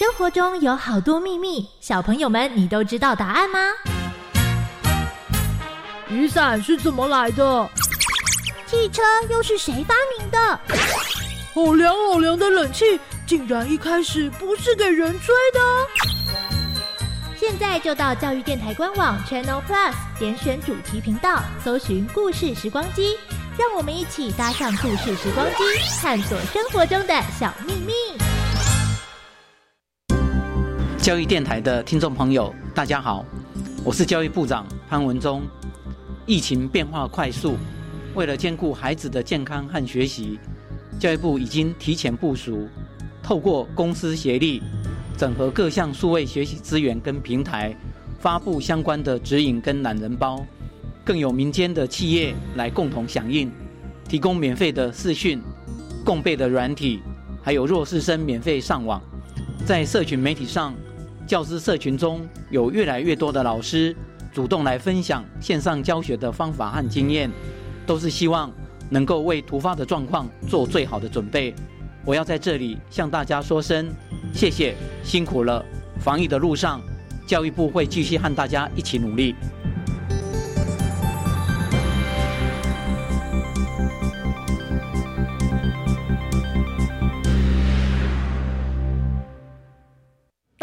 生活中有好多秘密，小朋友们，你都知道答案吗？雨伞是怎么来的？汽车又是谁发明的？好凉好凉的冷气，竟然一开始不是给人吹的。现在就到教育电台官网 Channel Plus 点选主题频道，搜寻故事时光机，让我们一起搭上故事时光机，探索生活中的小秘密。教育电台的听众朋友，大家好，我是教育部长潘文忠。疫情变化快速，为了兼顾孩子的健康和学习，教育部已经提前部署，透过公司协力，整合各项数位学习资源跟平台，发布相关的指引跟懒人包，更有民间的企业来共同响应，提供免费的视讯、共备的软体，还有弱势生免费上网，在社群媒体上。教师社群中有越来越多的老师主动来分享线上教学的方法和经验，都是希望能够为突发的状况做最好的准备。我要在这里向大家说声谢谢，辛苦了！防疫的路上，教育部会继续和大家一起努力。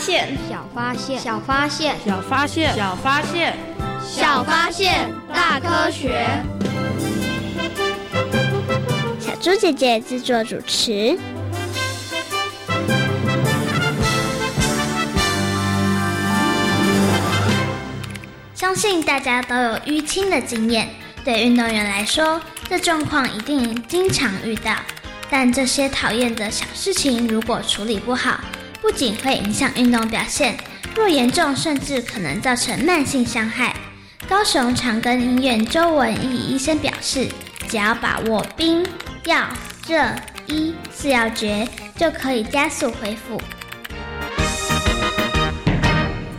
小发现，小发现，小发现，小发现，小发现，小发现，大科学。小猪姐姐制作主持。相信大家都有淤青的经验，对运动员来说，这状况一定经常遇到。但这些讨厌的小事情，如果处理不好，不仅会影响运动表现，若严重，甚至可能造成慢性伤害。高雄长庚医院周文义医生表示，只要把握冰、药、热、医四要诀，就可以加速恢复。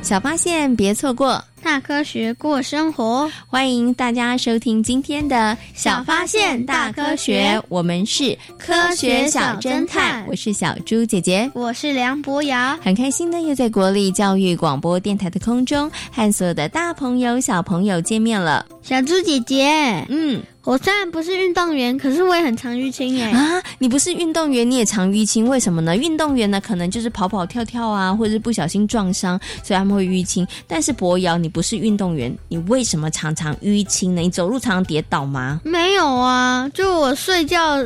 小发现，别错过。大科学过生活，欢迎大家收听今天的小发现大科学。我们是科学小侦探，我是小猪姐姐，我是梁博瑶，很开心呢，又在国立教育广播电台的空中和所有的大朋友小朋友见面了。小猪姐姐，嗯。我虽然不是运动员，可是我也很常淤青耶。啊，你不是运动员，你也常淤青，为什么呢？运动员呢，可能就是跑跑跳跳啊，或者是不小心撞伤，所以他们会淤青。但是博瑶，你不是运动员，你为什么常常淤青呢？你走路常常跌倒吗？没有啊，就我睡觉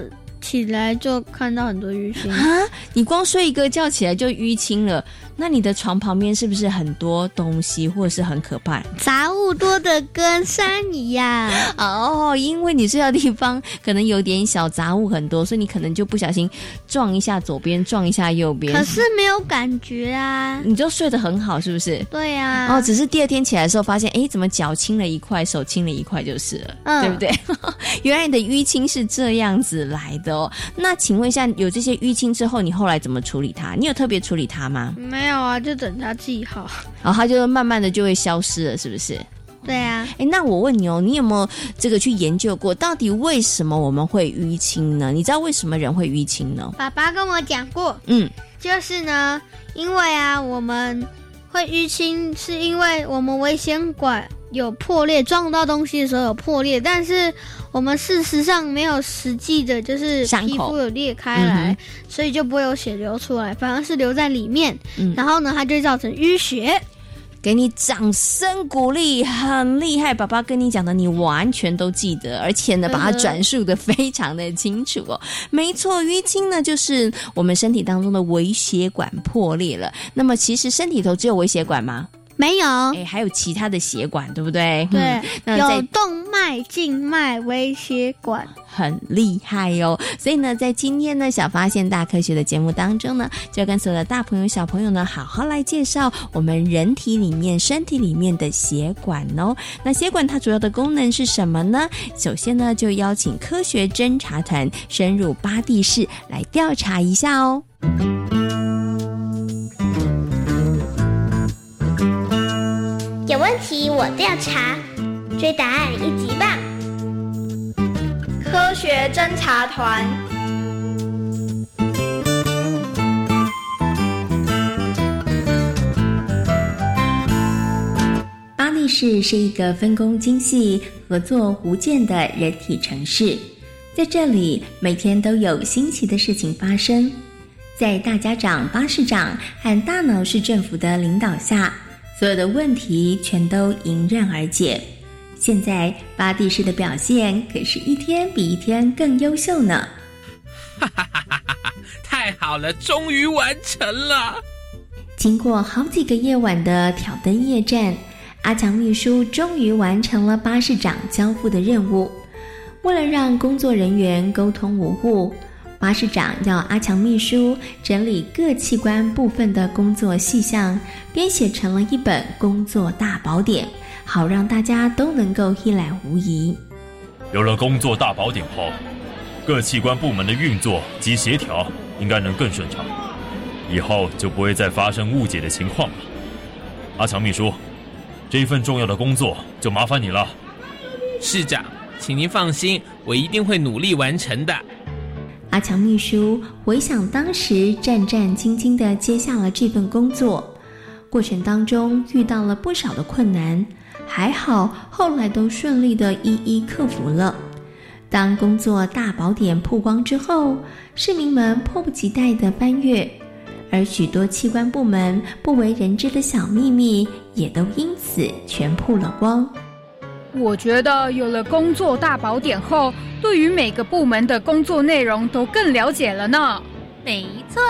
起来就看到很多淤青啊。你光睡一个觉起来就淤青了。那你的床旁边是不是很多东西，或者是很可怕？杂物多的跟山一样哦，因为你睡觉的地方可能有点小杂物很多，所以你可能就不小心撞一下左边，撞一下右边。可是没有感觉啊，你就睡得很好，是不是？对呀。哦，只是第二天起来的时候发现，哎，怎么脚青了一块，手青了一块就是了，嗯对不对？原来你的淤青是这样子来的哦。那请问一下，有这些淤青之后，你后来怎么处理它？你有特别处理它吗？没。没有啊，就等它记好，然后它就慢慢的就会消失了，是不是？对啊。哎，那我问你哦，你有没有这个去研究过，到底为什么我们会淤青呢？你知道为什么人会淤青呢？爸爸跟我讲过，嗯，就是呢，因为啊，我们会淤青，是因为我们危险管有破裂，撞到东西的时候有破裂，但是我们事实上没有实际的，就是皮肤有裂开来，所以就不会有血流出来，反而是留在里面。然后呢，它就造成淤血。给你掌声鼓励，很厉害！爸爸跟你讲的，你完全都记得，而且呢，把它转述的非常的清楚哦。没错，淤青呢，就是我们身体当中的微血管破裂了。那么，其实身体头只有微血管吗？没有，哎，还有其他的血管，对不对？对，有动脉、静脉、微血管，很厉害哟。所以呢，在今天呢，小发现大科学的节目当中呢，就跟所有的大朋友、小朋友呢，好好来介绍我们人体里面、身体里面的血管哦。那血管它主要的功能是什么呢？首先呢，就邀请科学侦查团深入巴地市来调查一下哦。我调查，追答案一级棒！科学侦查团。巴黎市是一个分工精细、合作无间的人体城市，在这里每天都有新奇的事情发生。在大家长巴士长和大脑市政府的领导下。所有的问题全都迎刃而解。现在巴蒂市的表现可是一天比一天更优秀呢！哈哈哈哈哈！太好了，终于完成了。经过好几个夜晚的挑灯夜战，阿强秘书终于完成了巴士长交付的任务。为了让工作人员沟通无误。巴士长要阿强秘书整理各器官部分的工作细项，编写成了一本工作大宝典，好让大家都能够一览无遗。有了工作大宝典后，各器官部门的运作及协调应该能更顺畅，以后就不会再发生误解的情况了。阿强秘书，这一份重要的工作就麻烦你了。市长，请您放心，我一定会努力完成的。阿强秘书回想当时战战兢兢地接下了这份工作，过程当中遇到了不少的困难，还好后来都顺利地一一克服了。当工作大宝典曝光之后，市民们迫不及待地翻阅，而许多器官部门不为人知的小秘密也都因此全曝了光。我觉得有了工作大宝典后，对于每个部门的工作内容都更了解了呢。没错，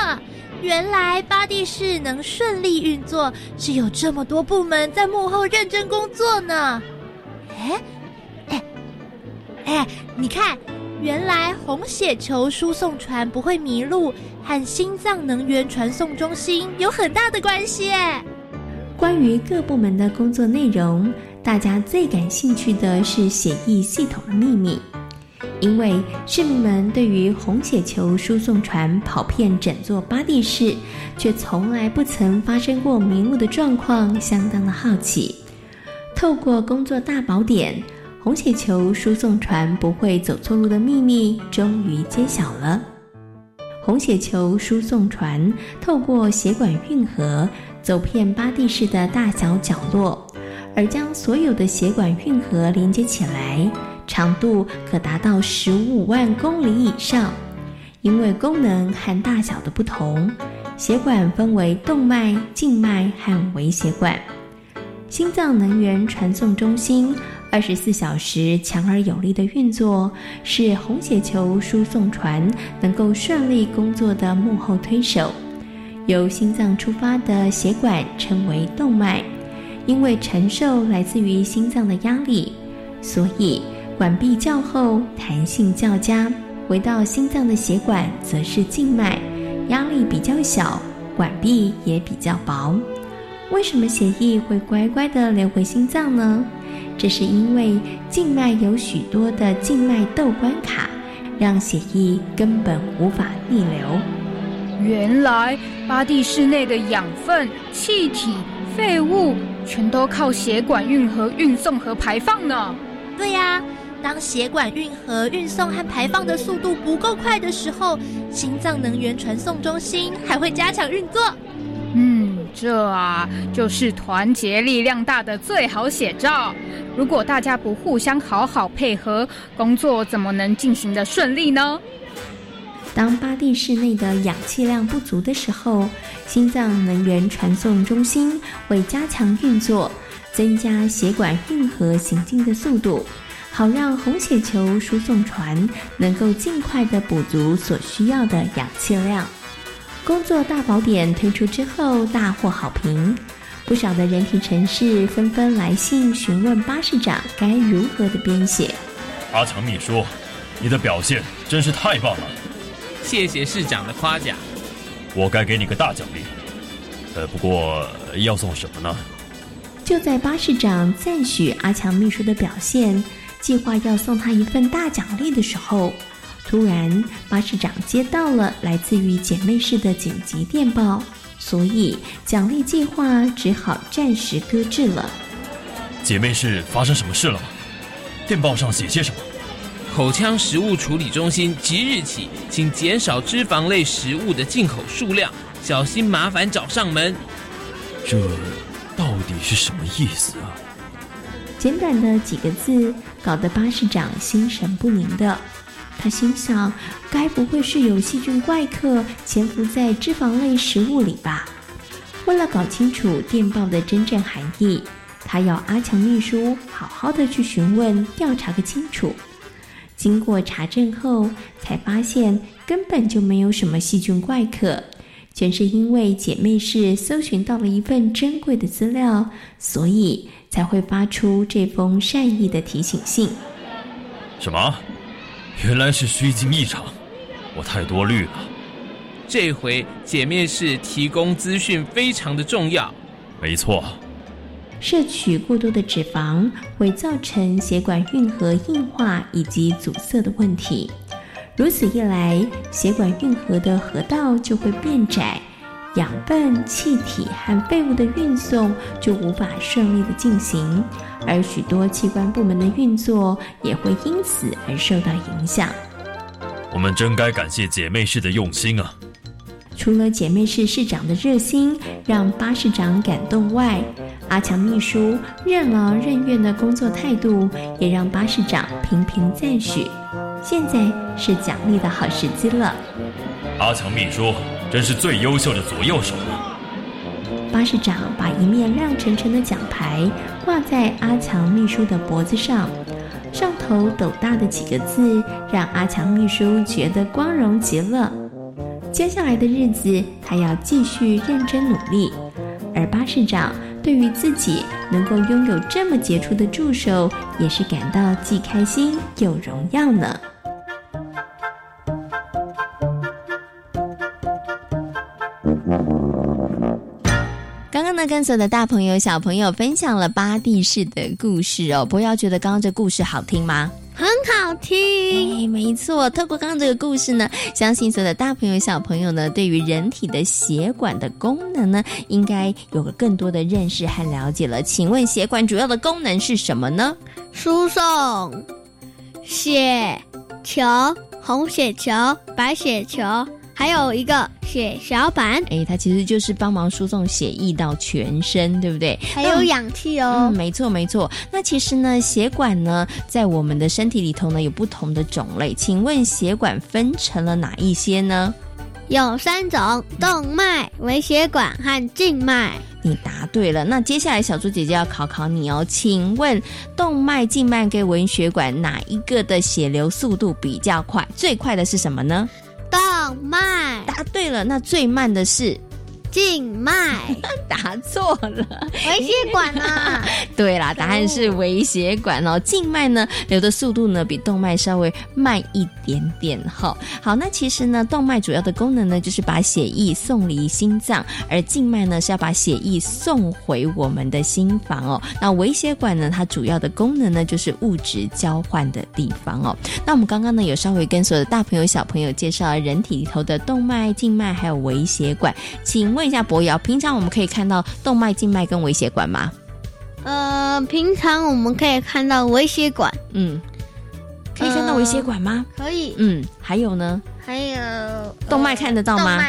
原来巴蒂市能顺利运作，是有这么多部门在幕后认真工作呢。哎，哎，哎，你看，原来红血球输送船不会迷路，和心脏能源传送中心有很大的关系。关于各部门的工作内容。大家最感兴趣的是血液系统的秘密，因为市民们对于红血球输送船跑遍整座巴蒂市，却从来不曾发生过迷路的状况，相当的好奇。透过工作大宝典，红血球输送船不会走错路的秘密终于揭晓了。红血球输送船透过血管运河，走遍巴蒂市的大小角落。而将所有的血管运河连接起来，长度可达到十五万公里以上。因为功能和大小的不同，血管分为动脉、静脉和微血管。心脏能源传送中心二十四小时强而有力的运作，是红血球输送船能够顺利工作的幕后推手。由心脏出发的血管称为动脉。因为承受来自于心脏的压力，所以管壁较厚，弹性较佳。回到心脏的血管则是静脉，压力比较小，管壁也比较薄。为什么血液会乖乖地流回心脏呢？这是因为静脉有许多的静脉窦关卡，让血液根本无法逆流。原来巴蒂室内的养分、气体、废物。全都靠血管运河运送和排放呢。对呀，当血管运河运送和排放的速度不够快的时候，心脏能源传送中心还会加强运作。嗯，这啊，就是团结力量大的最好写照。如果大家不互相好好配合，工作怎么能进行的顺利呢？当巴蒂室内的氧气量不足的时候，心脏能源传送中心会加强运作，增加血管运河行进的速度，好让红血球输送船能够尽快的补足所需要的氧气量。工作大宝典推出之后大获好评，不少的人体城市纷纷来信询问巴士长该如何的编写。阿强秘书，你的表现真是太棒了。谢谢市长的夸奖，我该给你个大奖励。呃，不过要送什么呢？就在巴市长赞许阿强秘书的表现，计划要送他一份大奖励的时候，突然巴市长接到了来自于姐妹市的紧急电报，所以奖励计划只好暂时搁置了。姐妹市发生什么事了吗？电报上写些什么？口腔食物处理中心即日起，请减少脂肪类食物的进口数量，小心麻烦找上门。这到底是什么意思啊？简短的几个字，搞得巴士长心神不宁的。他心想，该不会是有细菌怪客潜伏在脂肪类食物里吧？为了搞清楚电报的真正含义，他要阿强秘书好好的去询问调查个清楚。经过查证后，才发现根本就没有什么细菌怪客，全是因为姐妹市搜寻到了一份珍贵的资料，所以才会发出这封善意的提醒信。什么？原来是虚惊一场，我太多虑了。这回姐妹市提供资讯非常的重要。没错。摄取过多的脂肪会造成血管运河硬化以及阻塞的问题，如此一来，血管运河的河道就会变窄，养分、气体和废物的运送就无法顺利的进行，而许多器官部门的运作也会因此而受到影响。我们真该感谢姐妹市的用心啊！除了姐妹市市长的热心让巴市长感动外，阿强秘书任劳任怨的工作态度也让巴士长频频赞许。现在是奖励的好时机了。阿强秘书真是最优秀的左右手了。巴士长把一面亮沉沉的奖牌挂在阿强秘书的脖子上，上头斗大的几个字让阿强秘书觉得光荣极了。接下来的日子，他要继续认真努力，而巴士长。对于自己能够拥有这么杰出的助手，也是感到既开心又荣耀呢。刚刚呢，跟所有的大朋友、小朋友分享了巴蒂式的故事哦。不要觉得刚刚这故事好听吗？很好听，哎，没错。透过刚刚这个故事呢，相信所有的大朋友、小朋友呢，对于人体的血管的功能呢，应该有了更多的认识和了解了。请问，血管主要的功能是什么呢？输送血球、红血球、白血球。还有一个血小板，哎，它其实就是帮忙输送血液到全身，对不对？还有氧气哦。嗯，没错没错。那其实呢，血管呢，在我们的身体里头呢，有不同的种类。请问血管分成了哪一些呢？有三种：动脉、微血管和静脉。你答对了。那接下来小猪姐姐要考考你哦。请问动脉、静脉跟微血管哪一个的血流速度比较快？最快的是什么呢？放慢答对了，那最慢的是。静脉 答错了，微血管啊！对啦，答案是微血管哦。静脉呢流的速度呢比动脉稍微慢一点点哈。好，那其实呢，动脉主要的功能呢就是把血液送离心脏，而静脉呢是要把血液送回我们的心房哦。那微血管呢，它主要的功能呢就是物质交换的地方哦。那我们刚刚呢有稍微跟所有的大朋友小朋友介绍人体里头的动脉、静脉还有微血管，请问。问一下博瑶，平常我们可以看到动脉、静脉跟微血管吗？呃，平常我们可以看到微血管，嗯，可以看到微血管吗？可以，嗯，还有呢？还有动脉看得到吗？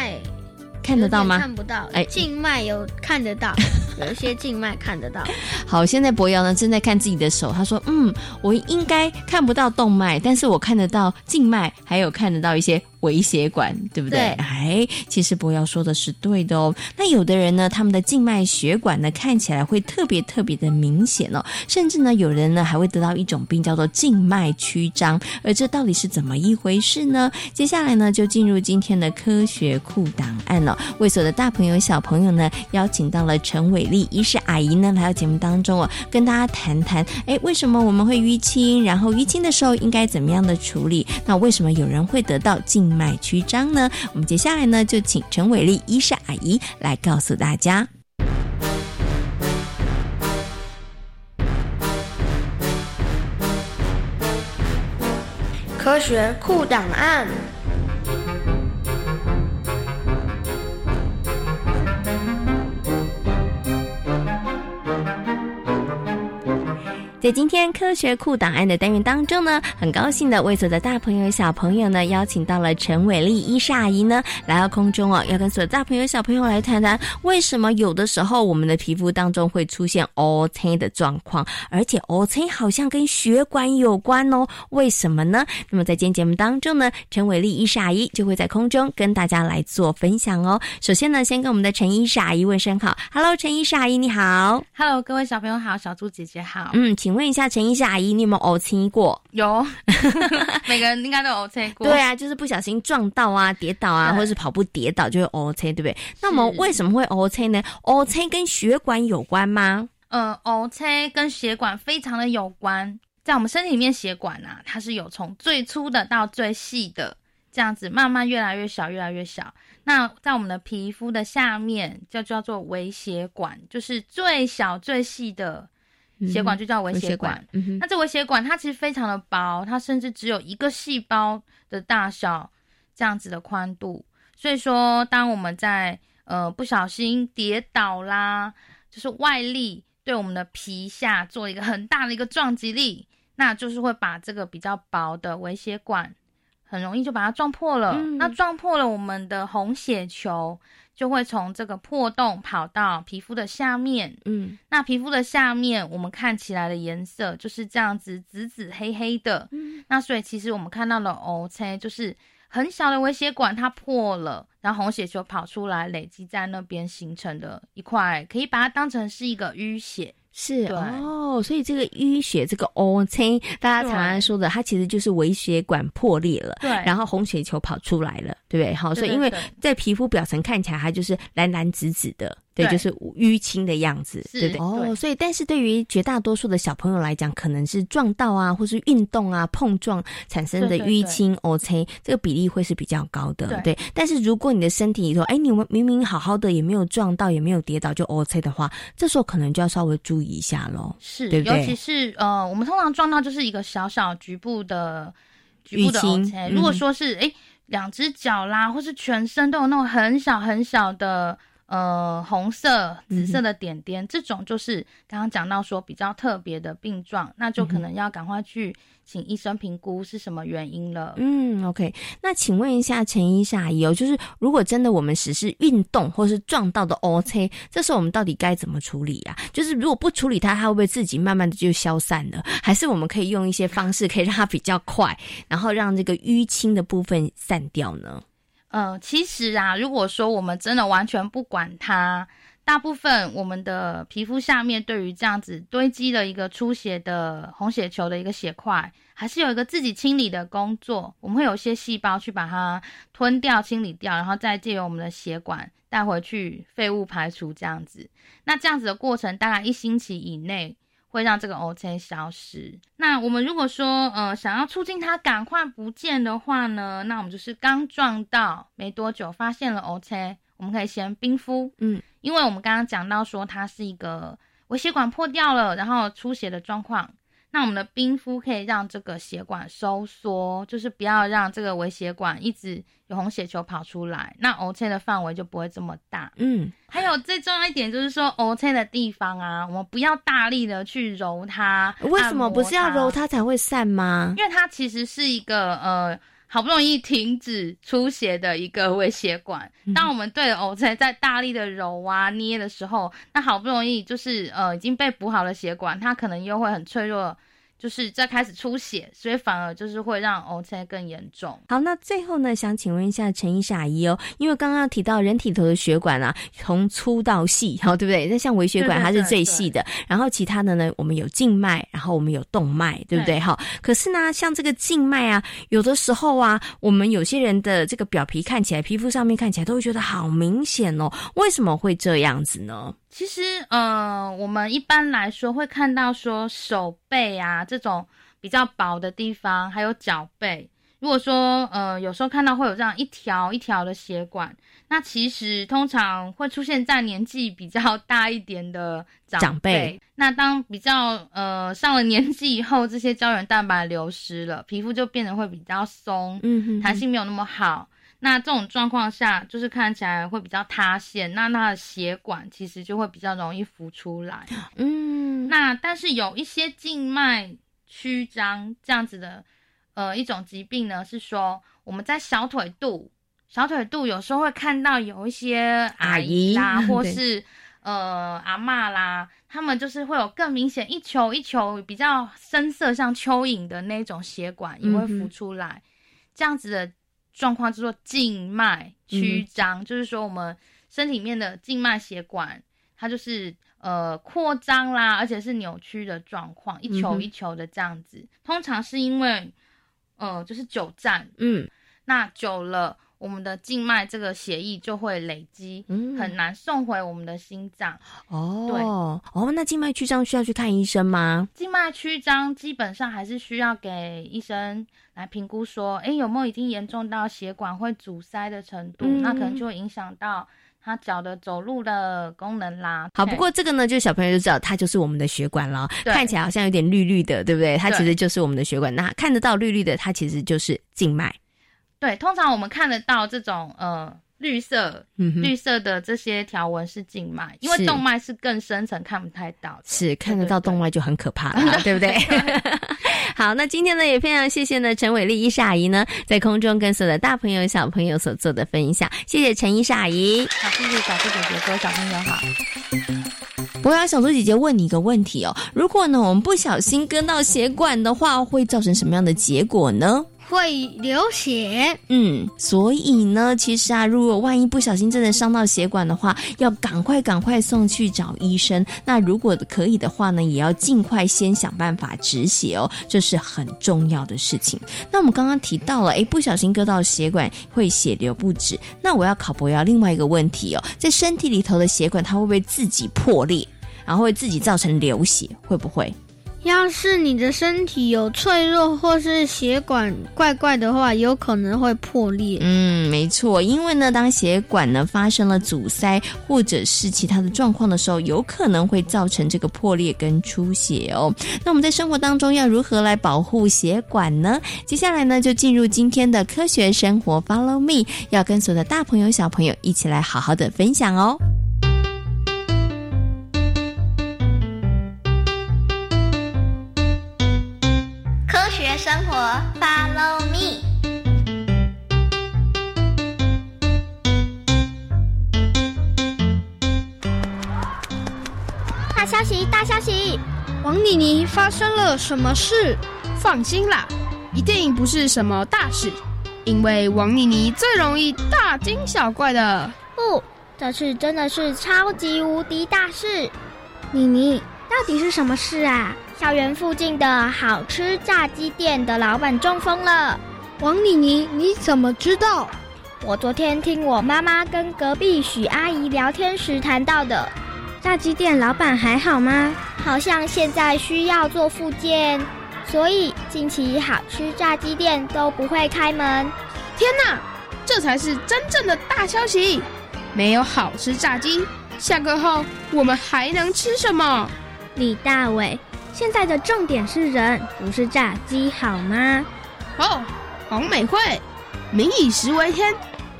看得到吗？看不到。哎，静脉有看得到，有一些静脉看得到。好，现在博瑶呢正在看自己的手，他说：“嗯，我应该看不到动脉，但是我看得到静脉，还有看得到一些。”微血管对不对？哎，其实博瑶说的是对的哦。那有的人呢，他们的静脉血管呢看起来会特别特别的明显哦，甚至呢，有人呢还会得到一种病叫做静脉曲张。而这到底是怎么一回事呢？接下来呢，就进入今天的科学库档案了。为所有的大朋友小朋友呢，邀请到了陈伟丽医师阿姨呢来到节目当中哦，跟大家谈谈，哎，为什么我们会淤青？然后淤青的时候应该怎么样的处理？那为什么有人会得到静脉曲张呢？我们接下来呢，就请陈伟丽医师阿姨来告诉大家。科学酷档案。在今天科学库档案的单元当中呢，很高兴的为所有的大朋友小朋友呢，邀请到了陈伟丽医师阿姨呢来到空中哦，要跟所有大朋友小朋友来谈谈，为什么有的时候我们的皮肤当中会出现 O C 的状况，而且 O C 好像跟血管有关哦，为什么呢？那么在今天节目当中呢，陈伟丽医师阿姨就会在空中跟大家来做分享哦。首先呢，先跟我们的陈医师阿姨问声好，Hello，陈医师阿姨你好，Hello，各位小朋友好，小猪姐姐好，嗯，请。问一下陈医师阿姨，你有没有 O C 过？有，每个人应该都有 O C 过。对啊，就是不小心撞到啊、跌倒啊，或者是跑步跌倒就会 O C，对不对？那么为什么会 O C 呢？O C 跟血管有关吗？呃，O C 跟血管非常的有关。在我们身体里面，血管啊，它是有从最粗的到最细的，这样子慢慢越来越小，越来越小。那在我们的皮肤的下面，就叫做微血管，就是最小最细的。血管就叫微血管，那这微血管它其实非常的薄，它甚至只有一个细胞的大小这样子的宽度。所以说，当我们在呃不小心跌倒啦，就是外力对我们的皮下做一个很大的一个撞击力，那就是会把这个比较薄的微血管很容易就把它撞破了。那撞破了我们的红血球。就会从这个破洞跑到皮肤的下面，嗯，那皮肤的下面我们看起来的颜色就是这样子紫紫黑黑的，嗯，那所以其实我们看到的 O C 就是很小的微血管它破了，然后红血球跑出来累积在那边形成的一块，可以把它当成是一个淤血。是哦，所以这个淤血这个 O C，大家常常说的，它其实就是微血管破裂了，对，然后红血球跑出来了，对不对？好，所以因为在皮肤表层看起来，它就是蓝蓝紫紫的。对，就是淤青的样子，对对？哦，所以，但是对于绝大多数的小朋友来讲，可能是撞到啊，或是运动啊碰撞产生的淤青 OK，这个比例会是比较高的，对。但是如果你的身体里头，哎，你们明明好好的，也没有撞到，也没有跌倒，就 OK 的话，这时候可能就要稍微注意一下喽，是，对不对？尤其是呃，我们通常撞到就是一个小小局部的局部的 OK，如果说是哎两只脚啦，或是全身都有那种很小很小的。呃，红色、紫色的点点，这种就是刚刚讲到说比较特别的病状，那就可能要赶快去请医生评估是什么原因了。嗯，OK，那请问一下陈医生阿姨哦，就是如果真的我们只是运动或是撞到的 OK，这时候我们到底该怎么处理呀？就是如果不处理它，它会不会自己慢慢的就消散了？还是我们可以用一些方式可以让它比较快，然后让这个淤青的部分散掉呢？呃，其实啊，如果说我们真的完全不管它，大部分我们的皮肤下面对于这样子堆积的一个出血的红血球的一个血块，还是有一个自己清理的工作。我们会有一些细胞去把它吞掉、清理掉，然后再借由我们的血管带回去废物排除这样子。那这样子的过程大概一星期以内。会让这个 O C 消失。那我们如果说呃想要促进它赶快不见的话呢，那我们就是刚撞到没多久发现了 O C，我们可以先冰敷，嗯，因为我们刚刚讲到说它是一个微血管破掉了，然后出血的状况。那我们的冰敷可以让这个血管收缩，就是不要让这个微血管一直有红血球跑出来，那 O C 的范围就不会这么大。嗯，还有最重要一点就是说 O C 的地方啊，我们不要大力的去揉它。为什么不是要揉它才会散吗？因为它其实是一个呃好不容易停止出血的一个微血管。当我们对着 O C 在大力的揉啊捏的时候，那好不容易就是呃已经被补好了血管，它可能又会很脆弱。就是在开始出血，所以反而就是会让 O C 更严重。好，那最后呢，想请问一下陈医师阿姨哦，因为刚刚提到人体头的血管啊，从粗到细，好对不对？那像微血管它是最细的，然后其他的呢，我们有静脉，然后我们有动脉，对不对？哈，可是呢，像这个静脉啊，有的时候啊，我们有些人的这个表皮看起来，皮肤上面看起来都会觉得好明显哦，为什么会这样子呢？其实，呃，我们一般来说会看到说手背啊这种比较薄的地方，还有脚背。如果说，呃，有时候看到会有这样一条一条的血管，那其实通常会出现在年纪比较大一点的长辈。那当比较呃上了年纪以后，这些胶原蛋白流失了，皮肤就变得会比较松，嗯，弹性没有那么好。那这种状况下，就是看起来会比较塌陷，那它的血管其实就会比较容易浮出来。嗯，那但是有一些静脉曲张这样子的，呃，一种疾病呢，是说我们在小腿肚，小腿肚有时候会看到有一些阿姨啦，或是呃阿妈啦，他们就是会有更明显一球一球比较深色像蚯蚓的那种血管也会浮出来，这样子的。状况叫做静脉曲张，就是说我们身体里面的静脉血管，它就是呃扩张啦，而且是扭曲的状况，一球一球的这样子。通常是因为呃就是久站，嗯，那久了。我们的静脉这个血液就会累积，很难送回我们的心脏。哦，对，哦，那静脉曲张需要去看医生吗？静脉曲张基本上还是需要给医生来评估，说，哎，有没有已经严重到血管会阻塞的程度？那可能就会影响到他脚的走路的功能啦。好，不过这个呢，就小朋友就知道，它就是我们的血管了。看起来好像有点绿绿的，对不对？它其实就是我们的血管。那看得到绿绿的，它其实就是静脉。对，通常我们看得到这种呃绿色、绿色的这些条纹是静脉，因为动脉是更深层看不太到。是看得到动脉就很可怕了，对不对？好，那今天呢也非常谢谢呢陈伟丽医师阿姨呢在空中跟所有的大朋友小朋友所做的分享，谢谢陈医师阿姨。好，谢谢小猪姐姐，各位小朋友好。我要小猪姐姐问你一个问题哦，如果呢我们不小心割到血管的话，会造成什么样的结果呢？会流血，嗯，所以呢，其实啊，如果万一不小心真的伤到血管的话，要赶快赶快送去找医生。那如果可以的话呢，也要尽快先想办法止血哦，这是很重要的事情。那我们刚刚提到了，哎，不小心割到血管会血流不止。那我要考博要另外一个问题哦，在身体里头的血管，它会不会自己破裂，然后会自己造成流血？会不会？要是你的身体有脆弱或是血管怪怪的话，有可能会破裂。嗯，没错，因为呢，当血管呢发生了阻塞或者是其他的状况的时候，有可能会造成这个破裂跟出血哦。那我们在生活当中要如何来保护血管呢？接下来呢，就进入今天的科学生活，Follow me，要跟所有的大朋友小朋友一起来好好的分享哦。生活，Follow me。大消息，大消息！王妮妮发生了什么事？放心啦，一定不是什么大事，因为王妮妮最容易大惊小怪的。不，这次真的是超级无敌大事！妮妮，到底是什么事啊？校园附近的好吃炸鸡店的老板中风了。王妮妮，你怎么知道？我昨天听我妈妈跟隔壁许阿姨聊天时谈到的。炸鸡店老板还好吗？好像现在需要做复健，所以近期好吃炸鸡店都不会开门。天哪，这才是真正的大消息！没有好吃炸鸡，下课后我们还能吃什么？李大伟。现在的重点是人，不是炸鸡，好吗？哦，黄美惠，民以食为天，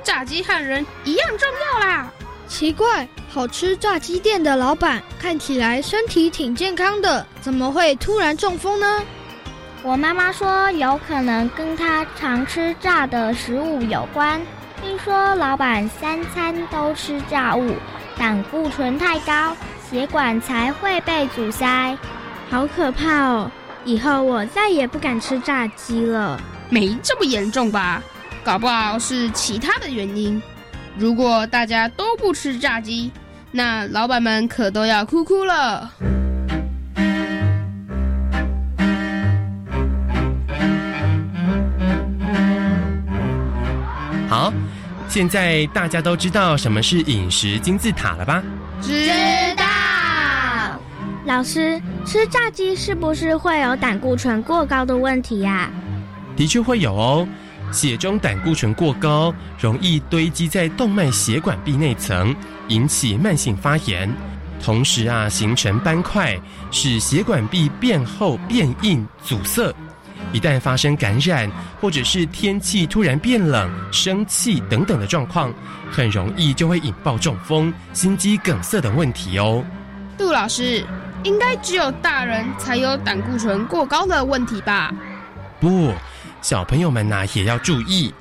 炸鸡和人一样重要啦。奇怪，好吃炸鸡店的老板看起来身体挺健康的，怎么会突然中风呢？我妈妈说有可能跟她常吃炸的食物有关。听说老板三餐都吃炸物，胆固醇太高，血管才会被阻塞，好可怕哦！以后我再也不敢吃炸鸡了。没这么严重吧？搞不好是其他的原因。如果大家都不吃炸鸡，那老板们可都要哭哭了。好，现在大家都知道什么是饮食金字塔了吧？知道。老师，吃炸鸡是不是会有胆固醇过高的问题呀？的确会有哦，血中胆固醇过高，容易堆积在动脉血管壁内层，引起慢性发炎，同时啊形成斑块，使血管壁变厚、变硬、阻塞。一旦发生感染，或者是天气突然变冷、生气等等的状况，很容易就会引爆中风、心肌梗塞等问题哦。杜老师，应该只有大人才有胆固醇过高的问题吧？不。小朋友们呐也要注意，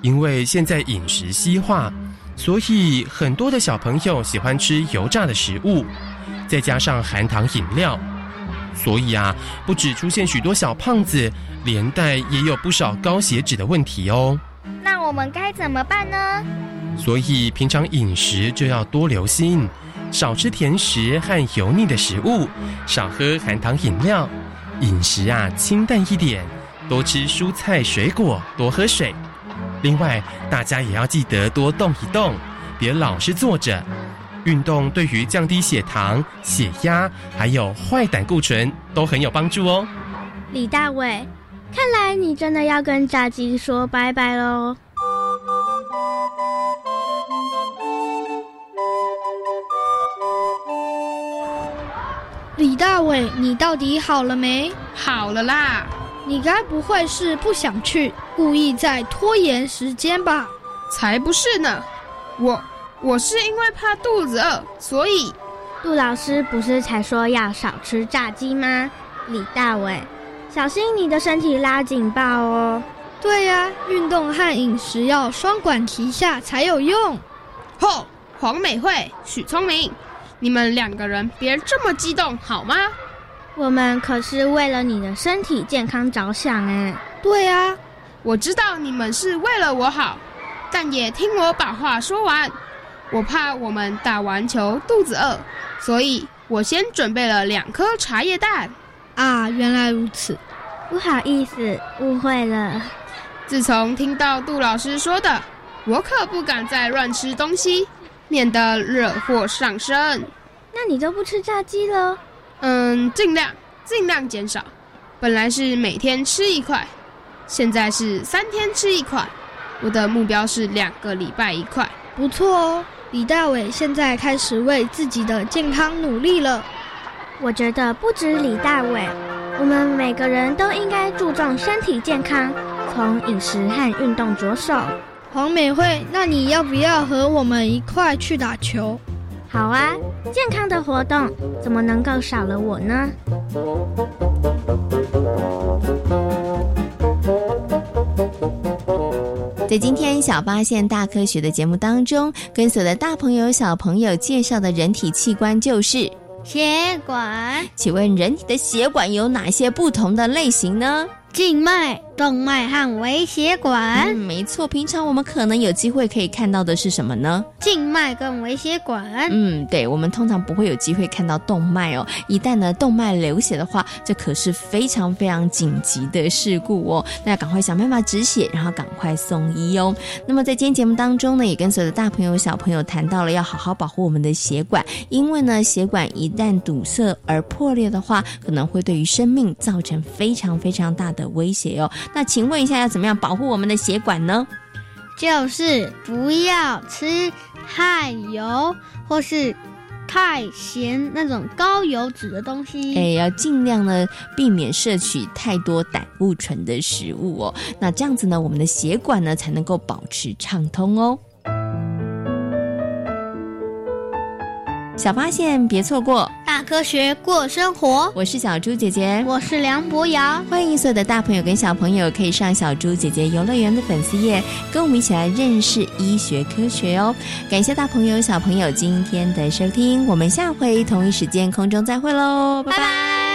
因为现在饮食西化，所以很多的小朋友喜欢吃油炸的食物，再加上含糖饮料，所以啊，不止出现许多小胖子，连带也有不少高血脂的问题哦。那我们该怎么办呢？所以平常饮食就要多留心，少吃甜食和油腻的食物，少喝含糖饮料，饮食啊清淡一点。多吃蔬菜水果，多喝水。另外，大家也要记得多动一动，别老是坐着。运动对于降低血糖、血压，还有坏胆固醇都很有帮助哦。李大伟，看来你真的要跟炸鸡说拜拜喽。李大伟，你到底好了没？好了啦。你该不会是不想去，故意在拖延时间吧？才不是呢！我我是因为怕肚子饿，所以。杜老师不是才说要少吃炸鸡吗？李大伟，小心你的身体拉警报哦。对呀，运动和饮食要双管齐下才有用。吼，黄美惠、许聪明，你们两个人别这么激动好吗？我们可是为了你的身体健康着想哎。对啊，我知道你们是为了我好，但也听我把话说完。我怕我们打完球肚子饿，所以我先准备了两颗茶叶蛋。啊，原来如此，不好意思，误会了。自从听到杜老师说的，我可不敢再乱吃东西，免得惹祸上身。那你就不吃炸鸡了？嗯，尽量尽量减少。本来是每天吃一块，现在是三天吃一块。我的目标是两个礼拜一块，不错哦。李大伟现在开始为自己的健康努力了。我觉得不止李大伟，我们每个人都应该注重身体健康，从饮食和运动着手。黄美惠，那你要不要和我们一块去打球？好啊，健康的活动怎么能够少了我呢？在今天小发现大科学的节目当中，跟所有的大朋友小朋友介绍的人体器官就是血管。请问人体的血管有哪些不同的类型呢？静脉。动脉和微血管，嗯，没错。平常我们可能有机会可以看到的是什么呢？静脉跟微血管。嗯，对，我们通常不会有机会看到动脉哦。一旦呢动脉流血的话，这可是非常非常紧急的事故哦。那要赶快想办法止血，然后赶快送医哦。那么在今天节目当中呢，也跟所有的大朋友小朋友谈到了要好好保护我们的血管，因为呢血管一旦堵塞而破裂的话，可能会对于生命造成非常非常大的威胁哦。那请问一下，要怎么样保护我们的血管呢？就是不要吃太油或是太咸那种高油脂的东西。哎，要尽量呢避免摄取太多胆固醇的食物哦。那这样子呢，我们的血管呢才能够保持畅通哦。小发现别错过，大科学过生活。我是小猪姐姐，我是梁博瑶。欢迎所有的大朋友跟小朋友可以上小猪姐姐游乐园的粉丝页，跟我们一起来认识医学科学哦。感谢大朋友小朋友今天的收听，我们下回同一时间空中再会喽，拜拜。